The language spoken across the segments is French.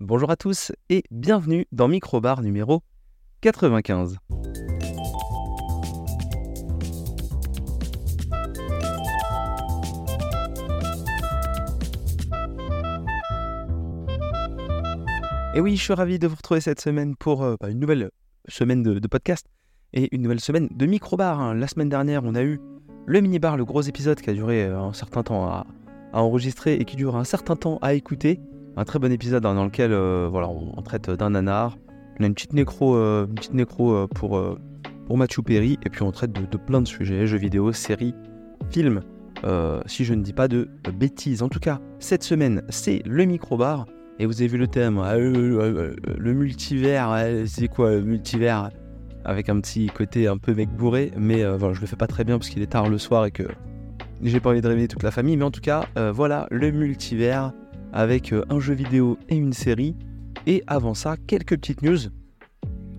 Bonjour à tous et bienvenue dans Microbar numéro 95. Et oui, je suis ravi de vous retrouver cette semaine pour euh, bah, une nouvelle semaine de, podcast et une nouvelle semaine de microbar. hein. La semaine dernière, on a eu le mini-bar, le gros épisode qui a duré euh, un certain temps à, à enregistrer et qui dure un certain temps à écouter. Un très bon épisode hein, dans lequel euh, voilà, on, traite d'un nanar. On a une petite nécro, euh, une petite nécro euh, pour, euh, pour Mathieu Perry et puis on traite de, plein de sujets, jeux vidéo, séries, films, euh, si je ne dis pas de bêtises. En tout cas, cette semaine, c'est le microbar. Et vous avez vu le thème, euh, euh, euh, le multivers, c'est quoi le multivers? Avec un petit côté un peu mec bourré, mais euh, voilà, je le fais pas très bien parce qu'il est tard le soir et que j'ai pas envie de réveiller toute la famille. Mais en tout cas, euh, voilà le multivers avec euh, un jeu vidéo et une série. Et avant ça, quelques petites news.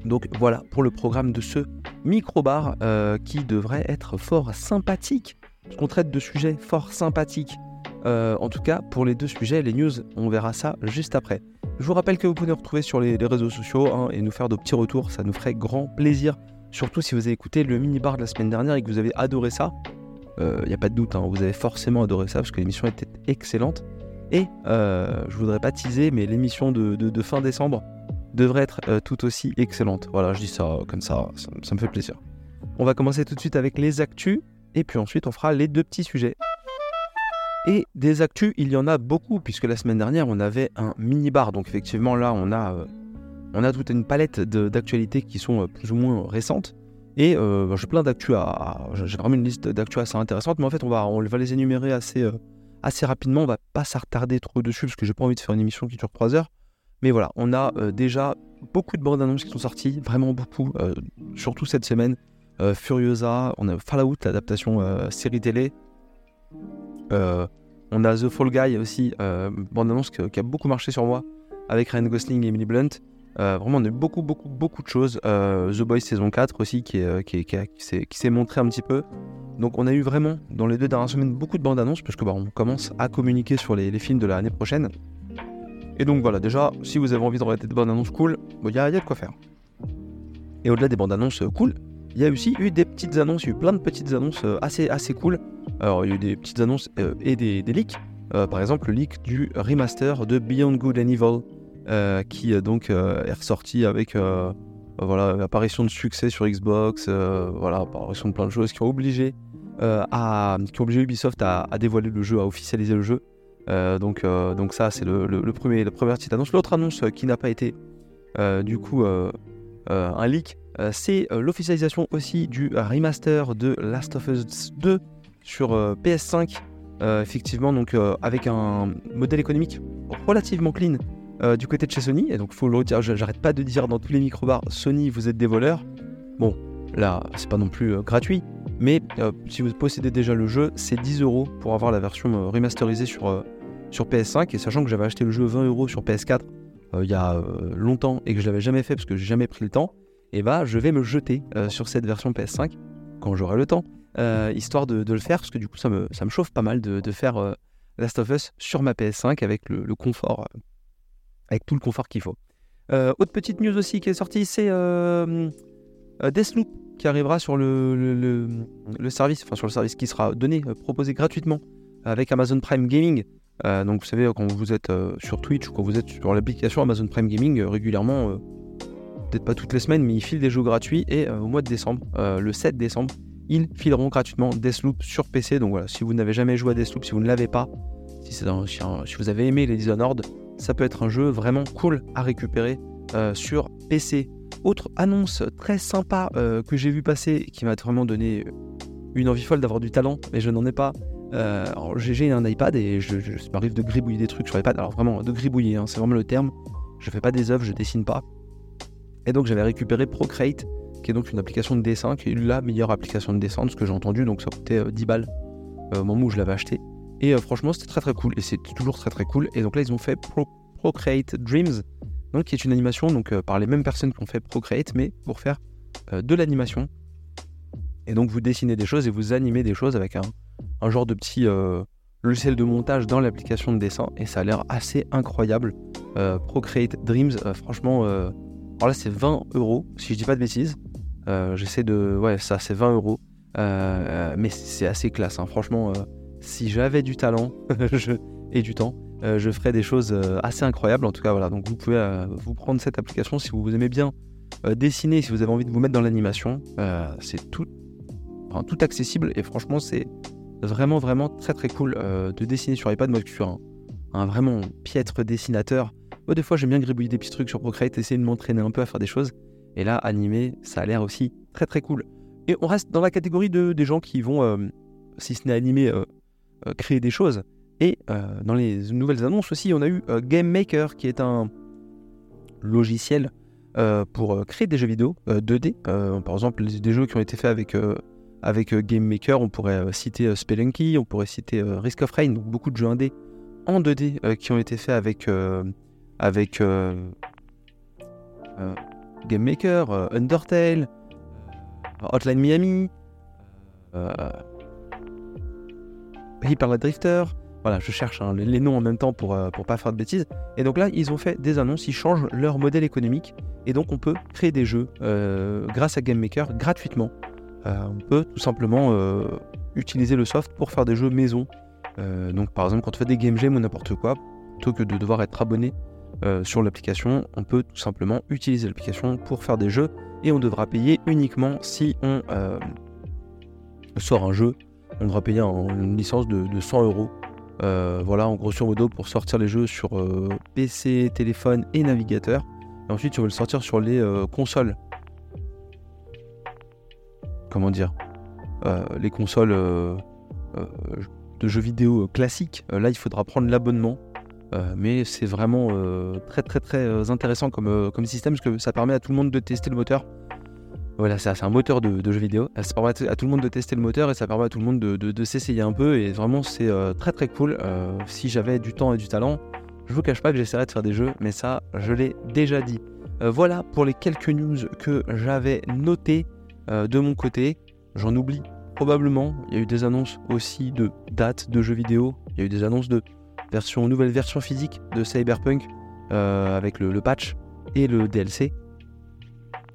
Donc voilà pour le programme de ce micro-bar euh, qui devrait être fort sympathique. Parce qu'on traite de sujets fort sympathiques. Euh, en tout cas, pour les deux sujets, les news, on verra ça juste après. Je vous rappelle que vous pouvez nous retrouver sur les, réseaux sociaux hein, et nous faire de petits retours, ça nous ferait grand plaisir. Surtout si vous avez écouté le mini-bar de la semaine dernière et que vous avez adoré ça. Il n'y a pas de doute, hein, vous avez forcément adoré ça parce que l'émission était excellente. Et euh, je voudrais pas teaser, mais l'émission de, fin décembre devrait être euh, tout aussi excellente. Voilà, je dis ça comme ça, ça, me fait plaisir. On va commencer tout de suite avec les actus et puis ensuite on fera les deux petits sujets. Et des actus, il y en a beaucoup, puisque la semaine dernière, on avait un mini-bar. Donc effectivement, là, on a, euh, on a toute une palette d'actualités qui sont euh, plus ou moins récentes. Et euh, bah, j'ai plein d'actus à... J'ai vraiment une liste d'actus assez intéressante, mais en fait, on va, on va les énumérer assez, euh, assez rapidement. On va pas s'attarder trop dessus, parce que j'ai pas envie de faire une émission qui dure 3 heures. Mais voilà, on a euh, déjà beaucoup de bandes annonces qui sont sorties, vraiment beaucoup, euh, surtout cette semaine. Euh, Furiosa, on a Fallout, l'adaptation euh, série télé. On a The Fall Guy aussi, bande annonce qui a beaucoup marché sur moi avec Ryan Gosling et Emily Blunt. Vraiment, on a beaucoup, beaucoup, beaucoup de choses. The Boys saison 4 aussi qui, qui, qui qui s'est qui s'est montré un petit peu. Donc, on a eu vraiment dans les deux dernières semaines beaucoup de bandes annonces parce que bah, on commence à communiquer sur les, films de l'année prochaine. Et donc voilà, déjà, si vous avez envie de regarder des bandes annonces cool, il y, a y a de quoi faire. Et au-delà des bandes annonces euh, cool, il y a aussi eu des petites annonces, il y a eu plein de petites annonces euh, assez, assez cool. Alors, il y a eu des petites annonces euh, et des, des leaks. Par exemple, le leak du remaster de Beyond Good and Evil, qui donc est ressorti avec euh, voilà, l'apparition de succès sur Xbox, voilà, apparition de plein de choses qui ont obligé, à, qui ont obligé Ubisoft à, dévoiler le jeu, à officialiser le jeu. Euh, donc, euh, donc ça, c'est le, premier, la première petite annonce. L'autre annonce euh, qui n'a pas été euh, du coup euh, euh, un leak, euh, c'est euh, l'officialisation aussi du remaster de Last of Us 2 sur euh, PS5. Euh, effectivement, donc euh, avec un modèle économique relativement clean euh, du côté de chez Sony. Et donc, faut le redire, je- j'arrête pas de dire dans tous les microbars, Sony, vous êtes des voleurs. Bon, là, c'est pas non plus euh, gratuit, mais euh, si vous possédez déjà le jeu, c'est 10 euros pour avoir la version euh, remasterisée sur, euh, sur PS5. Et sachant que j'avais acheté le jeu 20 euros sur PS4 euh, il y a longtemps et que je l'avais jamais fait parce que j'ai jamais pris le temps, et bah, je vais me jeter sur cette version PS5 quand j'aurai le temps. histoire de, le faire, parce que du coup ça me, ça me chauffe pas mal de, de faire Last of Us sur ma PS5 avec le, confort, avec tout le confort qu'il faut. Autre petite news aussi qui est sortie, c'est Deathloop qui arrivera sur le, service, enfin sur le service qui sera donné, euh, proposé gratuitement avec Amazon Prime Gaming. Euh, donc vous savez, quand vous êtes euh, sur Twitch ou quand vous êtes sur l'application Amazon Prime Gaming, régulièrement, peut-être pas toutes les semaines, mais ils filent des jeux gratuits et au mois de décembre, le 7 décembre, ils fileront gratuitement Deathloop sur PC. Donc voilà, si vous n'avez jamais joué à Deathloop, si vous ne l'avez pas, si, si vous avez aimé les Dishonored, ça peut être un jeu vraiment cool à récupérer sur PC. Autre annonce très sympa euh, que j'ai vu passer qui m'a vraiment donné une envie folle d'avoir du talent, mais je n'en ai pas. Euh, j'ai un iPad et je, m'arrive de gribouiller des trucs sur l'iPad. Alors vraiment, de gribouiller, hein, c'est vraiment le terme. Je fais pas des œuvres, je dessine pas. Et donc j'avais récupéré Procreate, qui est donc une application de dessin, qui est la meilleure application de dessin de ce que j'ai entendu, donc ça coûtait euh, 10 balles euh, au moment où je l'avais acheté. Et franchement, c'était très très cool, et c'est toujours très très cool. Et donc là, ils ont fait Pro- Procreate Dreams, donc qui est une animation donc euh, par les mêmes personnes qui ont fait Procreate, mais pour faire euh, de l'animation. Et donc vous dessinez des choses et vous animez des choses avec un, un genre de petit euh, logiciel de montage dans l'application de dessin, et ça a l'air assez incroyable. Procreate Dreams. franchement, alors là c'est 20 euros, si je dis pas de bêtises. J'essaie de. Ouais, ça c'est 20 euros. mais c'est assez classe, hein. franchement. si j'avais du talent et du temps, je ferais des choses assez incroyables. En tout cas, voilà. Donc vous pouvez vous prendre cette application si vous aimez bien dessiner, si vous avez envie de vous mettre dans l'animation. c'est tout, tout accessible et franchement, c'est vraiment, vraiment très très cool de dessiner sur iPad. Moi, je suis un, vraiment piètre dessinateur. des fois, j'aime bien gribouiller des petits trucs sur Procreate, essayer de m'entraîner un peu à faire des choses. Et là, animer, ça a l'air aussi très très cool. Et on reste dans la catégorie de, des gens qui vont, si ce n'est animer, créer des choses. Et dans les nouvelles annonces aussi, on a eu Game Maker, qui est un logiciel pour créer des jeux vidéo 2D. par exemple, des jeux qui ont été faits avec avec euh, Game Maker, on pourrait euh, citer euh, Spelunky, on pourrait citer Risk of Rain, donc beaucoup de jeux indés en 2D qui ont été faits avec, avec Game Maker, Undertale, Hotline Miami, Hyper Drifter. Voilà, je cherche hein, les noms en même temps pour, pour pas faire de bêtises. Et donc là, ils ont fait des annonces, ils changent leur modèle économique. Et donc, on peut créer des jeux grâce à Game Maker gratuitement. Euh, on peut tout simplement euh, utiliser le soft pour faire des jeux maison. Euh, donc par exemple quand on fait des game jams ou n'importe quoi, plutôt que de devoir être abonné sur l'application, on peut tout simplement utiliser l'application pour faire des jeux et on devra payer uniquement si on sort un jeu. On devra payer une licence de, 100 euros. Voilà, en grosso modo, pour sortir les jeux sur PC, téléphone et navigateur. Et ensuite, on veut le sortir sur les consoles comment dire, euh, les consoles euh, euh, de jeux vidéo classiques, là il faudra prendre l'abonnement. mais c'est vraiment très très très intéressant comme système parce que ça permet à tout le monde de tester le moteur. Voilà, c'est un moteur de, jeux vidéo. Ça permet à tout le monde de tester le moteur et ça permet à tout le monde de, s'essayer un peu. Et vraiment, c'est très très cool. si j'avais du temps et du talent, je vous cache pas que j'essaierais de faire des jeux, mais ça, je l'ai déjà dit. voilà pour les quelques news que j'avais notées. Euh, de mon côté, j'en oublie probablement. Il y a eu des annonces aussi de dates de jeux vidéo. Il y a eu des annonces de version, nouvelle version physique de Cyberpunk euh, avec le, patch et le DLC.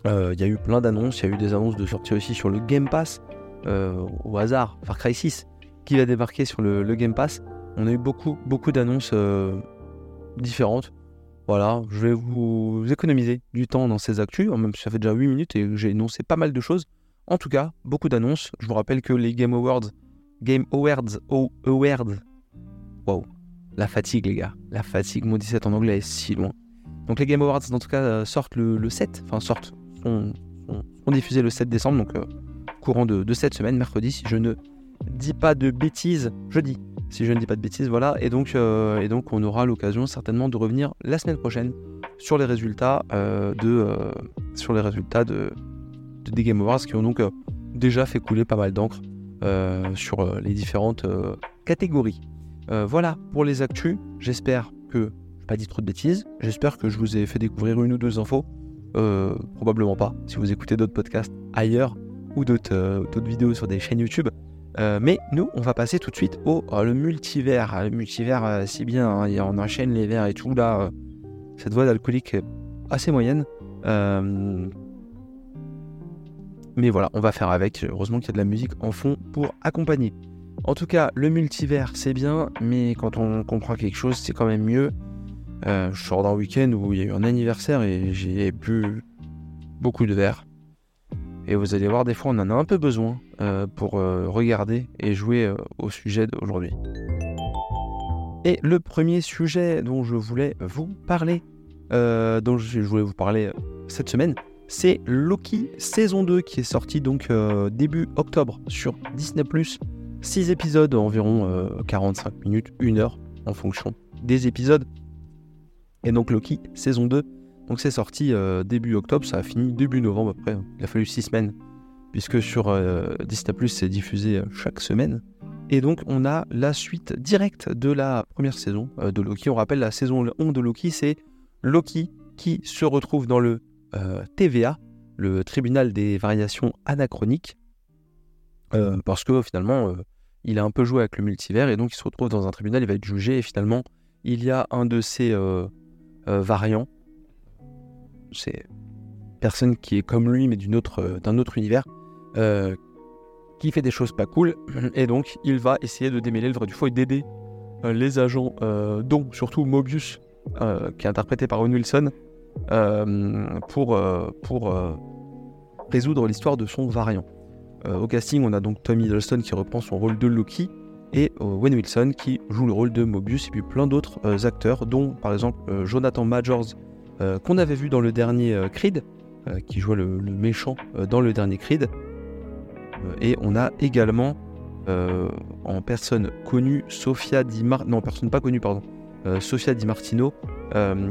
Euh, il y a eu plein d'annonces. Il y a eu des annonces de sortie aussi sur le Game Pass. au hasard, Far Cry 6 qui va débarquer sur le, le Game Pass. On a eu beaucoup, beaucoup d'annonces différentes. Voilà, je vais vous économiser du temps dans ces actus, même si ça fait déjà 8 minutes et j'ai énoncé pas mal de choses. En tout cas, beaucoup d'annonces. Je vous rappelle que les Game Awards, Game Awards, oh, Awards, wow, la fatigue les gars, la fatigue, mon 17 en anglais est si loin. Donc les Game Awards, en tout cas, euh, sortent le, 7, enfin sortent, sont, diffusés le 7 décembre, donc euh, courant de, cette semaine, mercredi, si je ne dis pas de bêtises, jeudi, si je ne dis pas de bêtises, voilà. Et donc, euh, et donc on aura l'occasion certainement de revenir la semaine prochaine sur les résultats euh, de sur les résultats de, des Game Awards qui ont donc déjà fait couler pas mal d'encre sur les différentes catégories. voilà pour les actus. J'espère que je pas dit trop de bêtises. J'espère que je vous ai fait découvrir une ou deux infos. Probablement pas si vous écoutez d'autres podcasts ailleurs ou d'autres vidéos sur des chaînes YouTube. Euh, mais nous, on va passer tout de suite au euh, le multivers. Le multivers, euh, c'est bien, hein, on enchaîne les verres et tout. Là, cette voix d'alcoolique est assez moyenne. mais voilà, on va faire avec. Heureusement qu'il y a de la musique en fond pour accompagner. En tout cas, le multivers, c'est bien, mais quand on comprend quelque chose, c'est quand même mieux. Je sors d'un week-end où il y a eu un anniversaire et j'ai bu beaucoup de verres. Et vous allez voir, des fois, on en a un peu besoin euh, pour euh, regarder et jouer euh, au sujet d'aujourd'hui. Et le premier sujet dont je voulais vous parler, dont je voulais vous parler cette semaine, c'est Loki saison 2 qui est sorti donc début octobre sur Disney ⁇ 6 épisodes, environ 45 minutes, 1 heure en fonction des épisodes. Et donc Loki saison 2 donc c'est sorti euh, début octobre, ça a fini début novembre après. Il a fallu 6 semaines, puisque sur euh, Disney Plus c'est diffusé euh, chaque semaine. Et donc on a la suite directe de la première saison de Loki. On rappelle la saison 1 de Loki, c'est Loki qui se retrouve dans le TVA, le tribunal des variations anachroniques, parce que finalement il a un peu joué avec le multivers et donc il se retrouve dans un tribunal, il va être jugé et finalement il y a un de ses variant. C'est personne qui est comme lui mais d'un autre, d'un autre univers qui fait des choses pas cool et donc il va essayer de démêler le vrai du faux et d'aider les agents dont surtout Mobius qui est interprété par Owen Wilson pour, pour résoudre l'histoire de son variant. au casting, on a donc Tommy Hiddleston qui reprend son rôle de Loki et Wayne Wilson qui joue le rôle de Mobius et puis plein d'autres acteurs, dont par exemple Jonathan Majors qu'on avait vu dans le dernier Creed, qui jouait le, méchant dans le dernier Creed. et on a également en personne connue Sofia Di Mar... non personne pas connue pardon Sofia Di Martino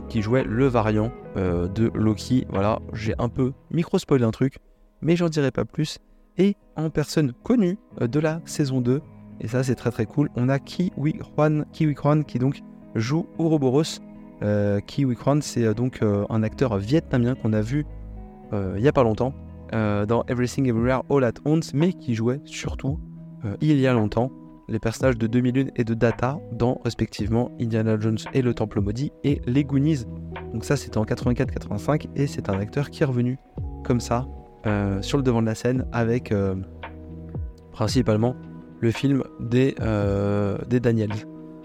qui jouait le variant de Loki. Voilà, j'ai un peu micro spoilé un truc, mais j'en dirai pas plus. Et en personne connue de la saison 2, et ça, c'est très très cool. On a Kiwi Kwan, Kiwi Kwan qui donc joue Ouroboros. Euh, Kiwi Kwan, c'est euh, donc euh, un acteur vietnamien qu'on a vu il y a pas longtemps dans Everything Everywhere All at Once, mais qui jouait surtout il y a longtemps les personnages de 2001 et de Data dans respectivement Indiana Jones et le Temple Maudit et les Goonies. Donc ça c'était en 84-85 et c'est un acteur qui est revenu comme ça sur le devant de la scène avec principalement le film des, euh, des Daniels.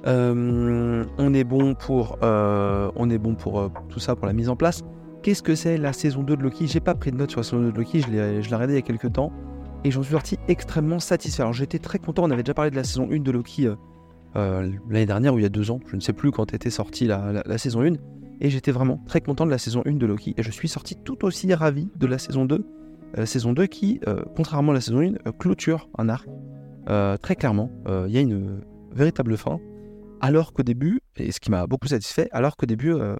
Euh, on est bon pour, euh, on est bon pour tout ça, pour la mise en place. Qu'est-ce que c'est la saison 2 de Loki? J'ai pas pris de notes sur la saison 2 de Loki, je l'ai regardé il y a quelques temps et j'en suis sorti extrêmement satisfait. Alors j'étais très content, on avait déjà parlé de la saison 1 de Loki l'année dernière ou il y a deux ans, je ne sais plus quand était sortie la, la, saison 1, et j'étais vraiment très content de la saison 1 de Loki et je suis sorti tout aussi ravi de la saison 2. saison 2 qui, contrairement à la saison 1, clôture un arc euh, très clairement, euh, il y a une véritable fin. Alors qu'au début, et ce qui m'a beaucoup satisfait, alors qu'au début, euh,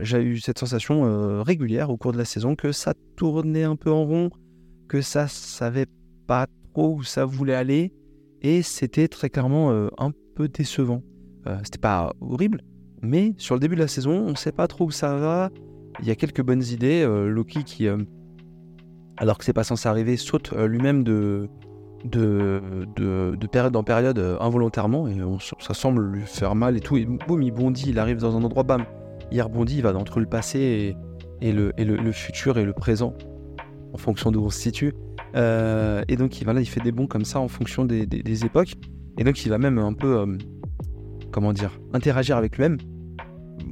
j'ai eu cette sensation régulière au cours de la saison que ça tournait un peu en rond, que ça savait pas trop où ça voulait aller, et c'était très clairement un peu décevant. c'était pas horrible, mais sur le début de la saison, on sait pas trop où ça va. Il y a quelques bonnes idées. Loki qui, alors que c'est pas censé arriver, saute lui-même de, de, de, période en période euh, involontairement et ça semble lui faire mal et tout. Et boum, il bondit, il arrive dans un endroit, bam, il rebondit, il va entre le passé et, le, et le, futur et le présent en fonction d'où on se situe. Euh, et donc il va là, il fait des bonds comme ça en fonction des, époques. Et donc il va même un peu, euh, comment dire, interagir avec lui-même,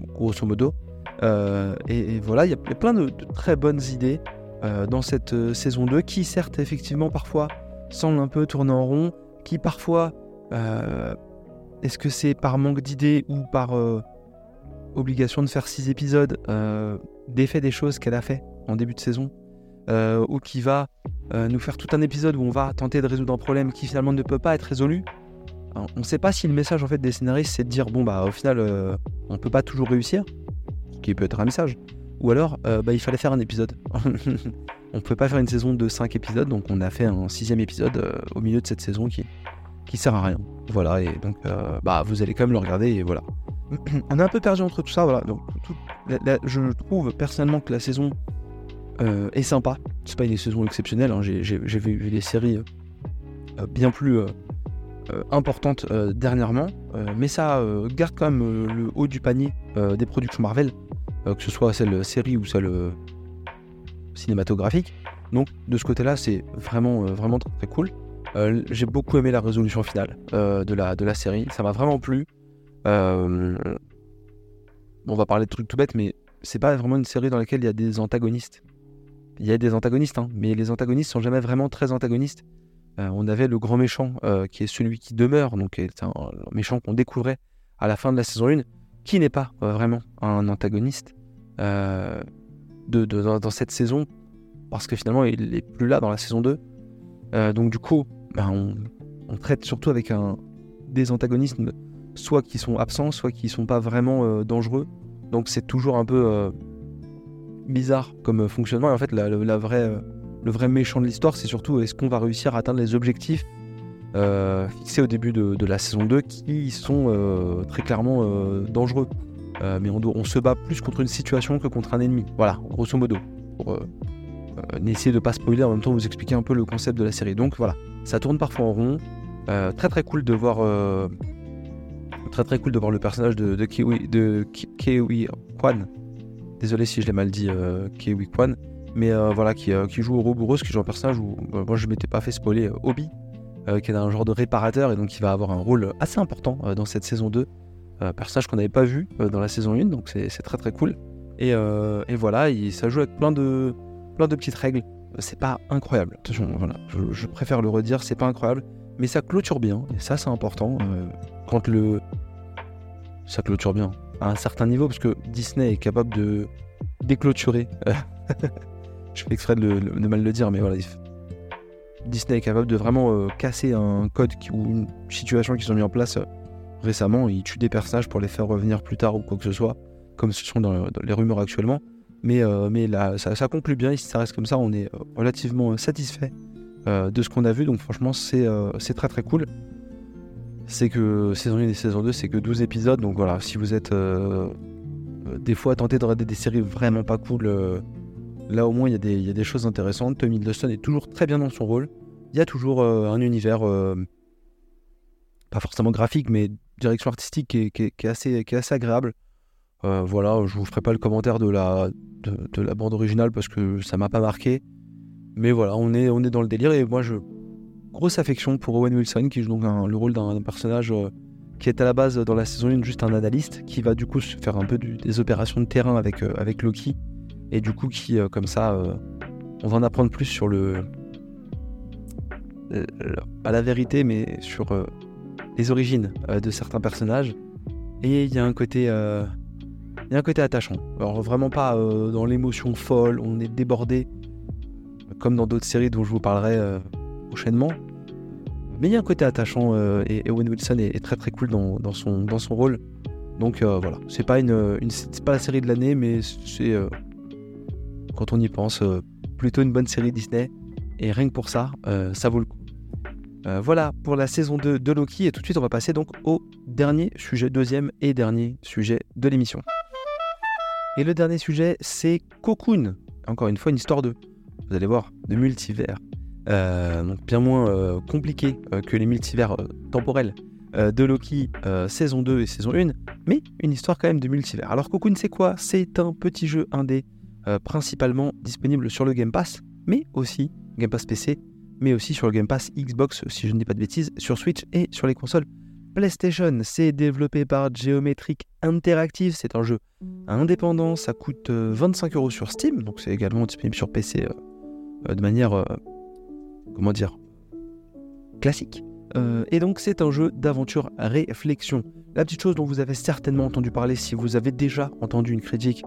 grosso modo. et, voilà, il y, a plein de, de très bonnes idées dans cette saison 2 qui certes effectivement parfois semble un peu tourner en rond, qui parfois, euh, est-ce que c'est par manque d'idées ou par euh, obligation de faire six épisodes, euh, défait des choses qu'elle a fait en début de saison, ou qui va nous faire tout un épisode où on va tenter de résoudre un problème qui finalement ne peut pas être résolu? on ne sait pas si le message en fait des scénaristes c'est de dire bon bah au final on peut pas toujours réussir, ce qui peut être un message, ou alors bah, il fallait faire un épisode. on pouvait pas faire une saison de 5 épisodes, donc on a fait un sixième épisode euh, au milieu de cette saison qui, qui sert à rien. Voilà, et donc euh, bah, vous allez quand même le regarder, et voilà. on est un peu perdu entre tout ça, voilà. Donc, je trouve personnellement que la saison euh, est sympa. C'est pas une saison exceptionnelle, hein. j'ai vu des séries bien plus importantes dernièrement, mais ça garde quand même le haut du panier des productions Marvel, que ce soit celle série ou celle cinématographique. Donc de ce côté-là, c'est vraiment, euh, vraiment très, cool. Euh, j'ai beaucoup aimé la résolution finale euh, de, la, de la série. Ça m'a vraiment plu. on va parler de trucs tout bêtes, mais c'est pas vraiment une série dans laquelle il y a des antagonistes. Il y a des antagonistes, hein, mais les antagonistes sont jamais vraiment très antagonistes. on avait le grand méchant qui est celui qui demeure, donc c'est un, méchant qu'on découvrait à la fin de la saison 1, qui n'est pas vraiment un antagoniste dans, cette saison, parce que finalement il est plus là dans la saison 2. Euh, donc du coup, ben, on, traite surtout avec des antagonistes, soit qui sont absents, soit qui sont pas vraiment euh, dangereux. Donc c'est toujours un peu euh, bizarre comme fonctionnement. En fait, le vrai méchant de l'histoire, c'est surtout est-ce qu'on va réussir à atteindre les objectifs fixés au début de, la saison 2 qui sont très clairement dangereux? Euh, mais on, se bat plus contre une situation que contre un ennemi. Voilà, grosso modo. Pour euh, euh, essayer de pas spoiler, en même temps vous expliquer un peu le concept de la série. Donc voilà, ça tourne parfois en rond. très très cool de voir Très très cool de voir le personnage de, de Kwan. Désolé si je l'ai mal dit, euh, Kiwi Kwan. Mais euh, voilà, qui, euh, joue Ouroboros, qui joue un personnage où moi je m'étais pas fait spoiler Obi, qui est un genre de réparateur et donc qui va avoir un rôle assez important dans cette saison 2. Personnage qu'on n'avait pas vu dans la saison 1, donc c'est très très cool. Et, et voilà, il, ça joue avec plein de, plein de petites règles. C'est pas incroyable. Attention, voilà, je, je préfère le redire, c'est pas incroyable mais ça clôture bien, et ça c'est important. Euh, quand le. Ça clôture bien, à un certain niveau, parce que Disney est capable de déclôturer. je fais exprès de, mal le dire, mais voilà. Disney est capable de vraiment euh, casser un code ou une situation qu'ils ont mis en place euh, récemment. Ils tuent des personnages pour les faire revenir plus tard ou quoi que ce soit, comme ce sont dans, les rumeurs actuellement. Mais, mais là, ça, conclut bien, et si ça reste comme ça, on est relativement satisfait euh, de ce qu'on a vu. Donc franchement, euh, c'est très très cool. C'est que saison 1 et saison 2, c'est que 12 épisodes. Donc voilà, si vous êtes euh, des fois tenté de regarder des séries vraiment pas cool, là au moins il y, y, a des choses intéressantes. Tommy Hiddleston est toujours très bien dans son rôle. Il y a toujours un univers, pas forcément graphique, mais direction artistique qui est, assez, agréable. voilà, je vous ferai pas le commentaire de la, de, de la bande originale parce que ça m'a pas marqué. Mais voilà, on est, dans le délire et moi, je. Grosse affection pour Owen Wilson qui joue donc le rôle d'un personnage euh, qui est à la base dans la saison 1 juste un analyste qui va du coup faire un peu des opérations de terrain avec, euh, avec Loki et du coup qui, euh, comme ça, on va en apprendre plus sur le. pas la vérité, mais sur les origines de certains personnages. Et il y a un côté. il y a un côté attachant. Alors vraiment pas dans l'émotion folle, on est débordé comme dans d'autres séries dont je vous parlerai euh, prochainement. Mais il y a un côté attachant euh, et Owen Wilson est, très très cool dans, son, dans son rôle. Donc euh, voilà, c'est pas, une, pas la série de l'année, mais c'est, quand on y pense, plutôt une bonne série Disney. Et rien que pour ça, ça vaut le coup. Voilà pour la saison 2 de Loki. Et tout de suite, on va passer donc au dernier sujet, deuxième et dernier sujet de l'émission. Et le dernier sujet, c'est Cocoon. Encore une fois, une histoire de vous allez voir, de multivers. Euh, donc bien moins euh, compliqué euh, que les multivers temporels de Loki saison 2 et saison 1, mais une histoire quand même de multivers. Alors Cocoon c'est quoi? C'est un petit jeu indé principalement disponible sur le Game Pass, mais aussi Game Pass PC, mais aussi sur le Game Pass Xbox si je ne dis pas de bêtises, sur Switch et sur les consoles PlayStation. C'est développé par Geometric Interactive, c'est un jeu indépendant, ça coûte 25 euros sur Steam, donc c'est également disponible sur PC euh, de manière, euh, comment dire, classique. Euh, et donc c'est un jeu d'aventure réflexion. La petite chose dont vous avez certainement entendu parler si vous avez déjà entendu une critique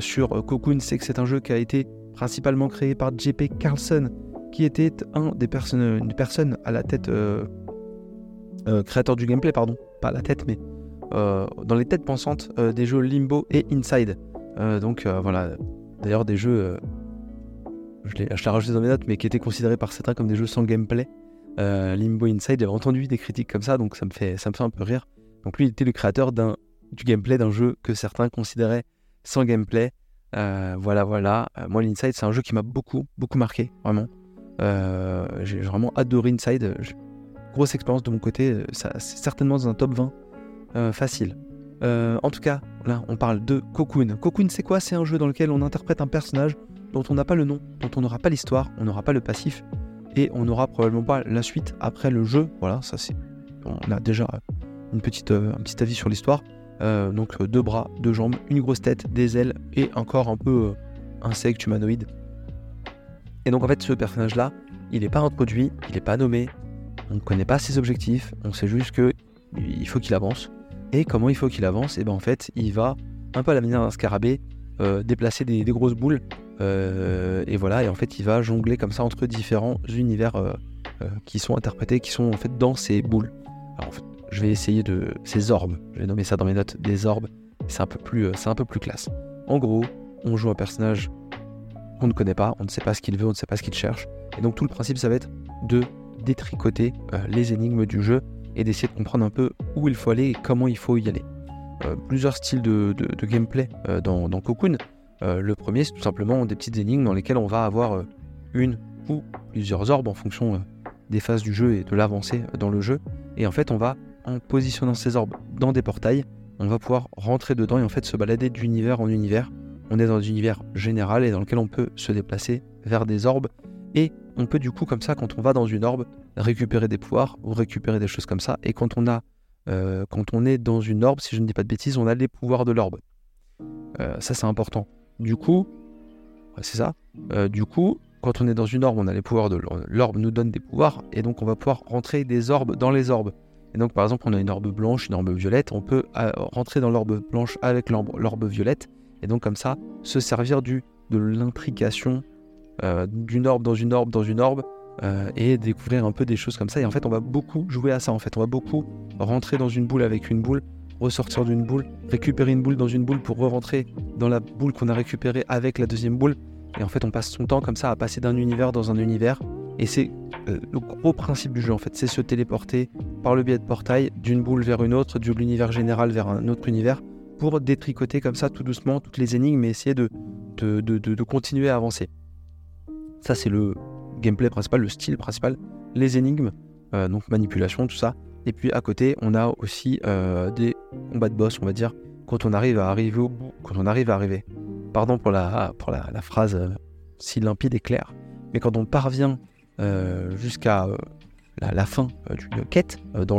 sur Cocoon, c'est que c'est un jeu qui a été principalement créé par JP Carlson, qui était un des personnes, une personne à la tête, créateur du gameplay, pardon, pas à la tête, mais dans les têtes pensantes des jeux Limbo et Inside. donc voilà, d'ailleurs des jeux je l'ai rajouté dans mes notes, mais qui étaient considérés par certains comme des jeux sans gameplay. Euh, Limbo Inside, j'avais entendu des critiques comme ça, donc ça me fait, ça me fait un peu rire. Donc lui, il était le créateur du gameplay d'un jeu que certains considéraient sans gameplay. Euh, voilà, voilà. Euh, moi, l'Inside, c'est un jeu qui m'a beaucoup, beaucoup marqué, vraiment. J'ai vraiment adoré Inside. Grosse expérience de mon côté, c'est certainement dans un top 20 facile. en tout cas, là, on parle de Cocoon. Cocoon, c'est quoi? C'est un jeu dans lequel on interprète un personnage dont on n'a pas le nom, dont on n'aura pas l'histoire, on n'aura pas le passif, et on n'aura probablement pas la suite après le jeu. Voilà, ça c'est. On a déjà une petite, euh, un petit avis sur l'histoire. Euh, donc euh, deux bras, deux jambes, une grosse tête, des ailes et encore un peu insecte humanoïde. Et donc en fait ce personnage-là, il n'est pas introduit, il n'est pas nommé, on ne connaît pas ses objectifs, on sait juste que il faut qu'il avance. Et comment il faut qu'il avance? Et bien en fait il va un peu à la manière d'un scarabée déplacer des, grosses boules euh, et voilà, et en fait, il va jongler comme ça entre différents univers euh, euh, qui sont interprétés, qui sont en fait dans ces boules. Alors, je vais essayer de. Ces orbes, je vais nommer ça dans mes notes, des orbes. C'est un, c'est un peu plus classe. En gros, on joue un personnage qu'on ne connaît pas, on ne sait pas ce qu'il veut, on ne sait pas ce qu'il cherche. Et donc, tout le principe, ça va être de détricoter les énigmes du jeu et d'essayer de comprendre un peu où il faut aller et comment il faut y aller. plusieurs styles de, gameplay dans, dans Cocoon. Euh, le premier, c'est tout simplement des petites énigmes dans lesquelles on va avoir euh, une ou plusieurs orbes en fonction euh, des phases du jeu et de l'avancée dans le jeu. Et en fait, on va en positionnant ces orbes dans des portails, on va pouvoir rentrer dedans et en fait se balader d'univers en univers. On est dans un univers général et dans lequel on peut se déplacer vers des orbes et on peut du coup comme ça quand on va dans une orbe récupérer des pouvoirs ou récupérer des choses comme ça et quand on a euh, quand on est dans une orbe, si je ne dis pas de bêtises, on a les pouvoirs de l'orbe. Euh, ça c'est important. Du coup, c'est ça. Euh, du coup, quand on est dans une orbe, on a les pouvoirs de l'orbe nous donne des pouvoirs et donc on va pouvoir rentrer des orbes dans les orbes. Et donc par exemple, on a une orbe blanche, une orbe violette, on peut rentrer dans l'orbe blanche avec l'orbe violette et donc comme ça se servir du de l'intrication d'une orbe dans une orbe dans une orbe euh, et découvrir un peu des choses comme ça. Et en fait, on va beaucoup jouer à ça. En fait, on va beaucoup rentrer dans une boule avec une boule, ressortir d'une boule, récupérer une boule dans une boule pour re-rentrer dans la boule qu'on a récupérée avec la deuxième boule. Et en fait, on passe son temps comme ça à passer d'un univers dans un univers. Et c'est euh, le gros principe du jeu en fait, c'est se téléporter par le biais de portail d'une boule vers une autre, de l'univers général vers un autre univers, pour détricoter comme ça tout doucement toutes les énigmes et essayer de, continuer à avancer. Ça, c'est le gameplay principal, le style principal, les énigmes, euh, donc manipulation, tout ça. Et puis à côté, on a aussi euh, des combats de boss, on va dire, quand on arrive à arriver au bout, quand on arrive à arriver. Pardon pour la, phrase euh, si limpide et claire, mais quand on parvient jusqu'à la, fin d'une quête dans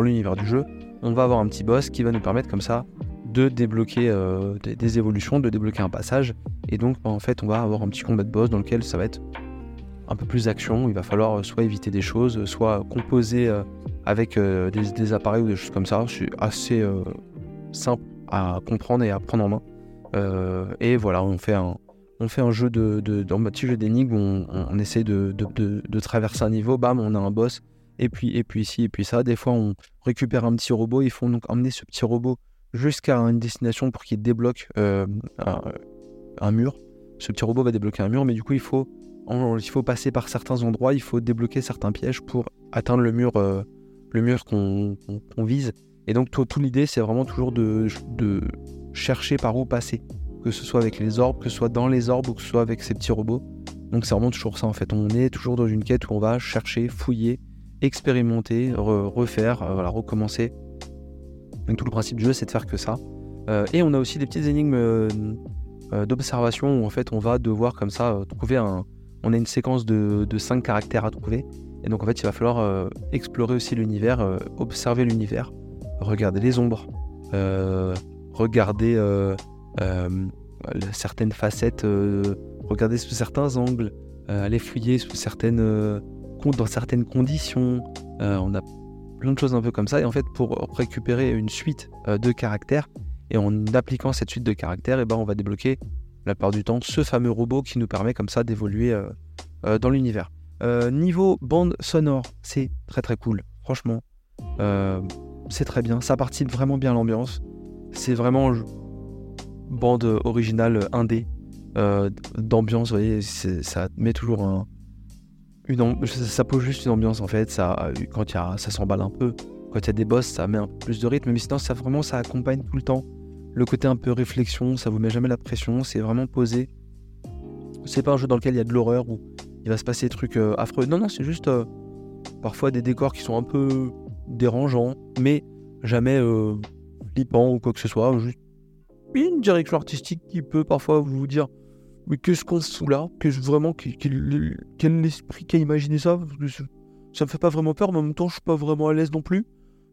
l'univers du jeu, on va avoir un petit boss qui va nous permettre comme ça de débloquer des, des, évolutions, de débloquer un passage. Et donc, en fait, on va avoir un petit combat de boss dans lequel ça va être un peu plus d'action. Il va falloir euh, soit éviter des choses, soit composer euh, avec euh, des, appareils ou des choses comme ça. C'est assez simple à comprendre et à prendre en main. et voilà, on fait un, on fait jeu de, de, petit jeu d'énigmes on, on, essaie de, de, traverser un niveau, bam, on a un boss, et puis, et puis ici, et puis ça. Des fois, on récupère un petit robot, il faut donc emmener ce petit robot jusqu'à une destination pour qu'il débloque un, un, mur. Ce petit robot va débloquer un mur, mais du coup, il faut il faut passer par certains endroits, il faut débloquer certains pièges pour atteindre le mur, euh, le mur qu'on vise. Et donc, toute l'idée, c'est vraiment toujours de, chercher par où passer, que ce soit avec les orbes, que ce soit dans les orbes ou que ce soit avec ces petits robots. Donc, c'est vraiment toujours ça en fait. On est toujours dans une quête où on va chercher, fouiller, expérimenter, refaire, euh, voilà, recommencer. Donc, tout le principe du jeu, c'est de faire que ça. Euh, et on a aussi des petites énigmes d'observation où en fait, on va devoir comme ça trouver un on a une séquence de, de 5 caractères à trouver. Et donc en fait, il va falloir euh, explorer aussi l'univers, euh, observer l'univers, regarder les ombres, euh, regarder certaines facettes, regarder sous certains angles, aller fouiller sous certaines, dans certaines conditions. on plein de choses un peu comme ça. Et en fait, pour récupérer une suite de caractères, et en appliquant cette suite de caractères, et eh ben, on va débloquer la plupart du temps, ce fameux robot qui nous permet comme ça d'évoluer euh, euh, dans l'univers. Euh, niveau bande sonore, c'est très très cool. Franchement, c'est très bien. Ça participe vraiment bien à l'ambiance. C'est vraiment bande originale indé d'ambiance. Vous voyez, ça met toujours un, ça pose juste une ambiance en fait. Ça, quand y ça s'emballe un peu. Quand il y a des boss, ça met un peu plus de rythme. Mais sinon, ça vraiment, ça accompagne tout le temps le côté un peu réflexion, ça vous met jamais la pression, c'est vraiment posé. C'est pas un jeu dans lequel il y a de l'horreur où il va se passer des trucs euh, affreux. Non, non, c'est juste euh, parfois des décors qui sont un peu dérangeants, mais jamais euh, flippants ou quoi que ce soit. Juste une direction artistique qui peut parfois vous dire Mais qu'est-ce qu'on fout là vraiment quel, esprit qui a imaginé ça Ça me fait pas vraiment peur, mais en même temps, je suis pas vraiment à l'aise non plus.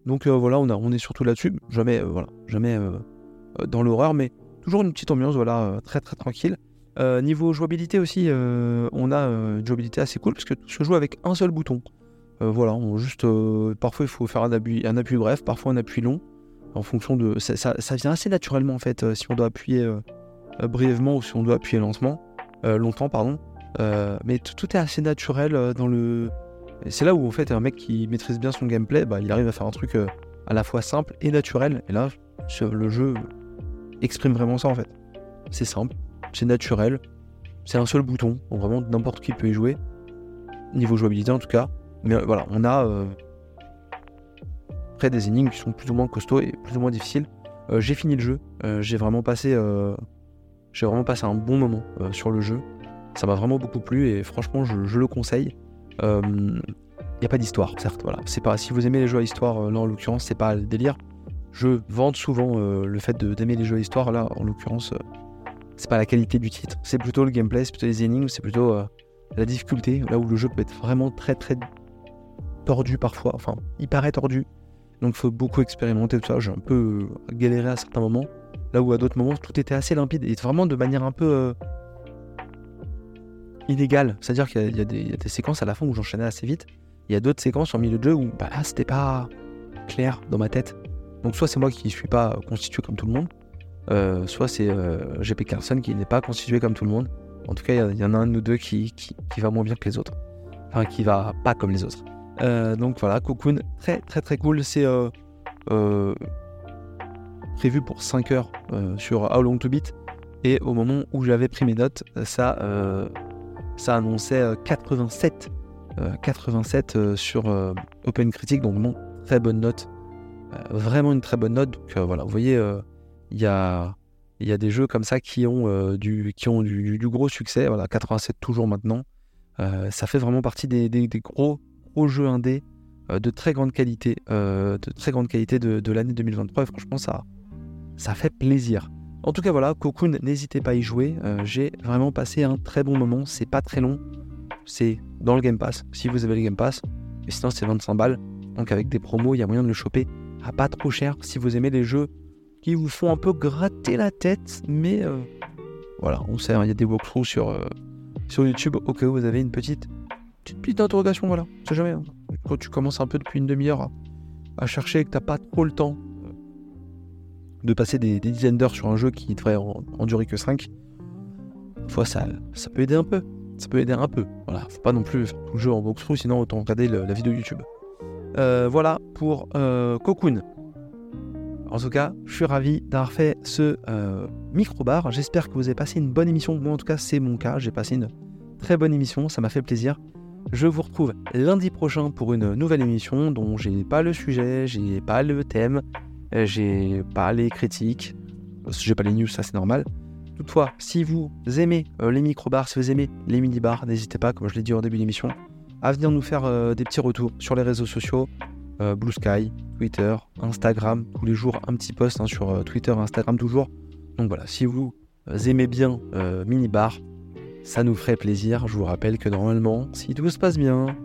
Donc voilà, on, est surtout là-dessus. Jamais, voilà, jamais euh, dans l'horreur, mais toujours une petite ambiance, voilà, euh, très très tranquille. Euh, niveau jouabilité aussi, on a une jouabilité assez cool parce que tout se joue avec un seul bouton. voilà, juste parfois il faut faire un appui, un appui bref, parfois un appui long, en fonction de ça, ça, vient assez naturellement en fait si on doit appuyer brièvement ou si on doit appuyer lentement, longtemps pardon. mais tout est assez naturel dans le. C'est là où en fait un mec qui maîtrise bien son gameplay, bah, il arrive à faire un truc à la fois simple et naturel. Et là, le jeu exprime vraiment ça en fait. C'est simple, c'est naturel, c'est un seul bouton, vraiment n'importe qui peut y jouer, niveau jouabilité en tout cas. Mais euh, voilà, on a euh, après des énigmes qui sont plus ou moins costauds et plus ou moins difficiles. Euh, j'ai fini le jeu, j'ai vraiment passé, j'ai vraiment passé un bon moment sur le jeu. Ça m'a vraiment beaucoup plu et franchement je, le conseille. il n'y a pas d'histoire, certes. Voilà. C'est pas, si vous aimez les jeux à histoire, là en l'occurrence, c'est pas le délire. Je vante souvent le fait d'aimer les jeux à histoire, là en l'occurrence, c'est pas la qualité du titre, c'est plutôt le gameplay, c'est plutôt les énigmes, c'est plutôt la difficulté, là où le jeu peut être vraiment très très tordu parfois, enfin il paraît tordu, donc faut beaucoup expérimenter tout ça, j'ai un peu galéré à certains moments, là où à d'autres moments tout était assez limpide et vraiment de manière un peu euh, inégale, c'est-à-dire qu'il y, a des séquences à la fin où j'enchaînais assez vite, il y a d'autres séquences en milieu de jeu où bah, c'était pas clair dans ma tête, donc soit c'est moi qui suis pas constitué comme tout le monde, euh, soit c'est euh, GP Carlson qui n'est pas constitué comme tout le monde. En tout cas, il y, en a un nous deux qui, qui, va moins bien que les autres. Enfin, qui va pas comme les autres. Euh, donc voilà, Cocoon, très très très cool. C'est prévu pour 5 heures sur How Long to Beat. Et au moment où j'avais pris mes notes, ça, ça annonçait 87, 87 sur Open Critic. Donc bon, très bonne note. vraiment une très bonne note. Donc voilà, vous voyez il y a, y a des jeux comme ça qui ont, euh, du, qui ont du, gros succès. Voilà, 87 toujours maintenant. Euh, ça fait vraiment partie des, gros, gros jeux indés euh, de très grande qualité, de très grande qualité de, l'année 2023. franchement, ça, ça fait plaisir. En tout cas, voilà, Cocoon, n'hésitez pas à y jouer. J'ai vraiment passé un très bon moment. C'est pas très long. C'est dans le Game Pass, si vous avez le Game Pass. Et sinon, c'est 25 balles. Donc, avec des promos, il y a moyen de le choper à pas trop cher si vous aimez les jeux qui vous font un peu gratter la tête, mais euh, voilà, on sait, hein, il y a des walkthroughs sur, euh, sur YouTube au cas où vous avez une petite, petite, petite interrogation, voilà, c'est jamais. Hein. Quand tu commences un peu depuis une demi-heure à, chercher et que t'as pas trop le temps euh, de passer des, dizaines d'heures sur un jeu qui devrait en, en durer que 5, fois ça, ça peut aider un peu. Ça peut aider un peu. Voilà, faut pas non plus faire tout le jeu en walkthrough, sinon autant regarder la vidéo YouTube. voilà pour Cocoon. En tout cas, je suis ravi d'avoir fait ce euh, micro-bar. J'espère que vous avez passé une bonne émission. Moi, en tout cas, c'est mon cas. J'ai passé une très bonne émission. Ça m'a fait plaisir. Je vous retrouve lundi prochain pour une nouvelle émission dont j'ai pas le sujet, j'ai pas le thème, euh, j'ai pas les critiques, j'ai pas les news, ça c'est normal. Toutefois, si vous aimez euh, les micro-bars, si vous aimez les mini-bars, n'hésitez pas, comme je l'ai dit au début de l'émission, à venir nous faire des petits retours sur les réseaux sociaux, Blue Sky, Twitter, Instagram, tous les jours un petit post hein, sur euh, Twitter, Instagram toujours. Donc voilà, si vous euh, aimez bien euh, Minibar, ça nous ferait plaisir. Je vous rappelle que normalement, si tout se passe bien,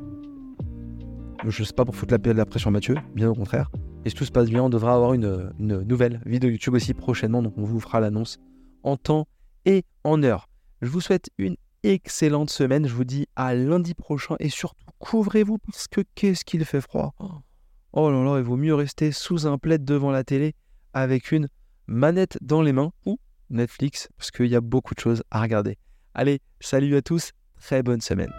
je sais pas pour foutre la, la pression Mathieu, bien au contraire. Et si tout se passe bien, on devra avoir une, une nouvelle vidéo YouTube aussi prochainement, donc on vous fera l'annonce en temps et en heure. Je vous souhaite une excellente semaine, je vous dis à lundi prochain et surtout couvrez-vous parce que qu'est-ce qu'il fait froid. Oh là là, il vaut mieux rester sous un plaid devant la télé avec une manette dans les mains ou Netflix parce qu'il y a beaucoup de choses à regarder. Allez, salut à tous, très bonne semaine.